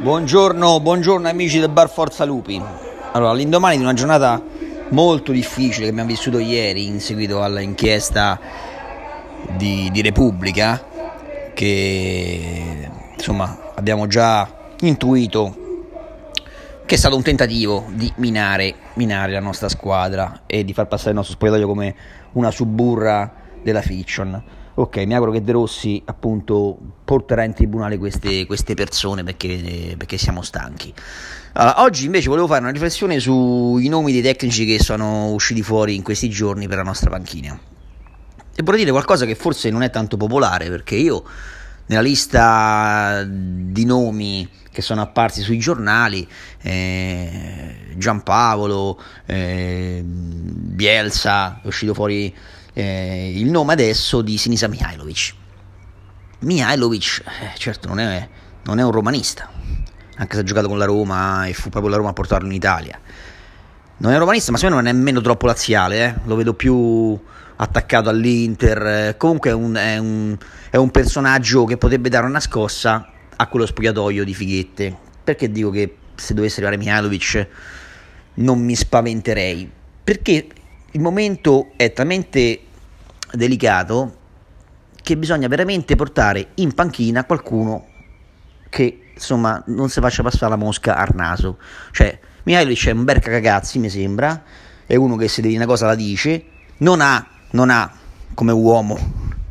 Buongiorno, buongiorno amici del Bar Forza Lupi. Allora, all'indomani di una giornata molto difficile che abbiamo vissuto ieri in seguito all'inchiesta di, di Repubblica, che insomma abbiamo già intuito che è stato un tentativo di minare, minare la nostra squadra e di far passare il nostro spogliatoio come una suburra della fiction ok, mi auguro che De Rossi appunto porterà in tribunale queste, queste persone perché, perché, siamo stanchi. Allora, oggi invece volevo fare una riflessione sui nomi dei tecnici che sono usciti fuori in questi giorni per la nostra panchina. E vorrei dire qualcosa che forse non è tanto popolare perché io nella lista di nomi che sono apparsi sui giornali, eh, Giampaolo, eh, Bielsa, è uscito fuori eh, il nome adesso di Sinisa Mihailovic. Mihailovic, eh, certo, non è, non è, un romanista, anche se ha giocato con la Roma e fu proprio la Roma a portarlo in Italia. Non è un romanista, ma secondo me non è nemmeno troppo laziale, eh? lo vedo più attaccato all'Inter. Eh, comunque è un, è, un, è un personaggio che potrebbe dare una scossa a quello spogliatoio di fighette. Perché dico che se dovesse arrivare Mihailovic non mi spaventerei? Perché il momento è talmente delicato che bisogna veramente portare in panchina qualcuno che insomma non si faccia passare la mosca al naso. Cioè, Mihailovic è un bel cagazzi, mi sembra, è uno che se devi una cosa la dice, non ha, non ha come uomo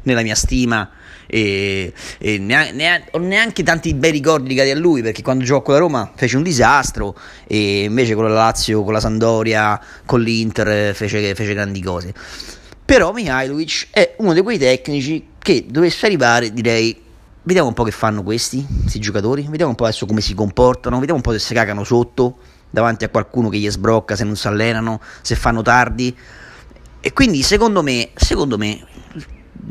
nella mia stima e, e neanche, neanche, ho neanche tanti bei ricordi legati a lui perché quando giocò con la Roma fece un disastro e invece con la Lazio, con la Sandoria, con l'Inter fece, fece grandi cose. Però Mihailovic è uno di quei tecnici che dovesse arrivare direi vediamo un po' che fanno questi, questi giocatori, vediamo un po' adesso come si comportano, vediamo un po' se si cagano sotto davanti a qualcuno che gli sbrocca, se non si allenano, se fanno tardi. E quindi secondo me, secondo me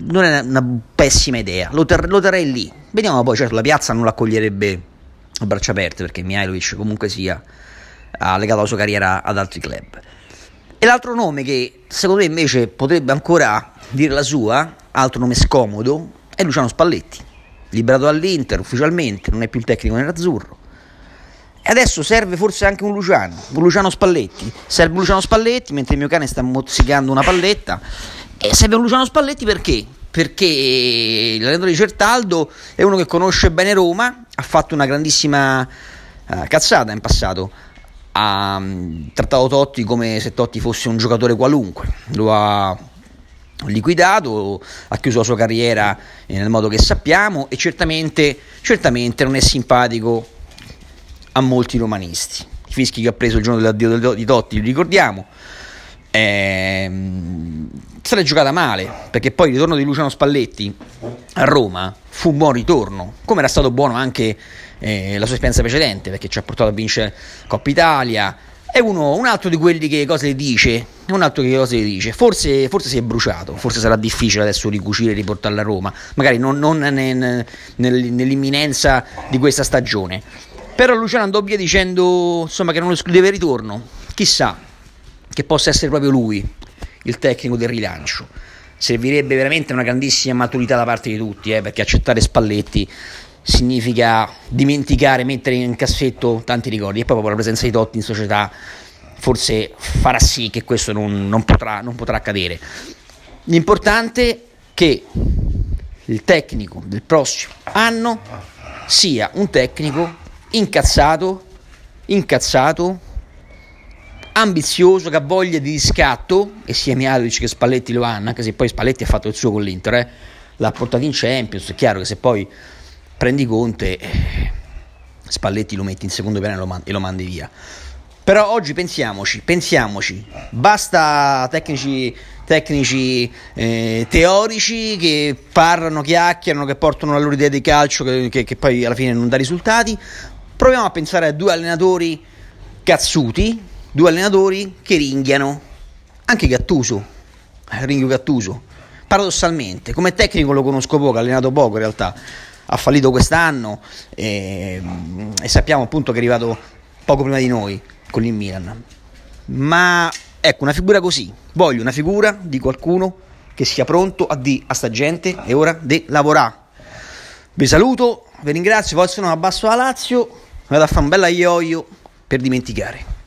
non è una pessima idea, lo, ter- lo terrei lì. Vediamo poi, certo la piazza non l'accoglierebbe a braccia aperte perché Mihailovic comunque sia ha legato la sua carriera ad altri club. E l'altro nome che secondo me invece potrebbe ancora dire la sua, altro nome scomodo, è Luciano Spalletti, liberato dall'Inter ufficialmente, non è più il tecnico nerazzurro. E adesso serve forse anche un Luciano, un Luciano Spalletti. Serve Luciano Spalletti mentre il mio cane sta mozzicando una palletta e serve un Luciano Spalletti perché? Perché l'allenatore di Certaldo è uno che conosce bene Roma, ha fatto una grandissima uh, cazzata in passato, ha um, trattato Totti come se Totti fosse un giocatore qualunque, lo ha liquidato, ha chiuso la sua carriera nel modo che sappiamo e certamente, certamente non è simpatico a molti romanisti. I fischi che ha preso il giorno dell'addio di Totti, li ricordiamo. Ehm, se giocata male, perché poi il ritorno di Luciano Spalletti a Roma fu un buon ritorno, come era stato buono anche eh, la sua esperienza precedente, perché ci ha portato a vincere Coppa Italia. È uno, un altro di quelli che cose le dice, un altro che cose le dice. Forse, forse si è bruciato, forse sarà difficile adesso ricucire e riportarlo a Roma, magari non, non nel, nell'imminenza di questa stagione. Però Luciano andò via dicendo insomma, che non escludeva il ritorno. Chissà che possa essere proprio lui il tecnico del rilancio. Servirebbe veramente una grandissima maturità da parte di tutti, eh, perché accettare Spalletti significa dimenticare, mettere in cassetto tanti ricordi e poi proprio la presenza di Totti in società forse farà sì che questo non, non, potrà, non potrà accadere. L'importante è che il tecnico del prossimo anno sia un tecnico incazzato, incazzato, ambizioso, che ha voglia di riscatto, e sia Mialovic che Spalletti lo hanno, anche se poi Spalletti ha fatto il suo con l'Inter, eh, l'ha portato in Champions, è chiaro che se poi prendi Conte, eh, Spalletti lo metti in secondo piano e lo, man- e lo mandi via. Però oggi pensiamoci, pensiamoci, basta tecnici, tecnici eh, teorici che parlano, chiacchierano, che portano la loro idea di calcio che, che, che poi alla fine non dà risultati. Proviamo a pensare a due allenatori cazzuti, due allenatori che ringhiano, anche Gattuso, eh, ringhio Gattuso, paradossalmente, come tecnico lo conosco poco, ha allenato poco in realtà, ha fallito quest'anno e, e sappiamo appunto che è arrivato poco prima di noi con il Milan, ma ecco una figura così, voglio una figura di qualcuno che sia pronto a dire a sta gente è ora di lavorare. Vi saluto, vi ringrazio, poi se no abbasso la Lazio vado a fare un bella yo-yo per dimenticare.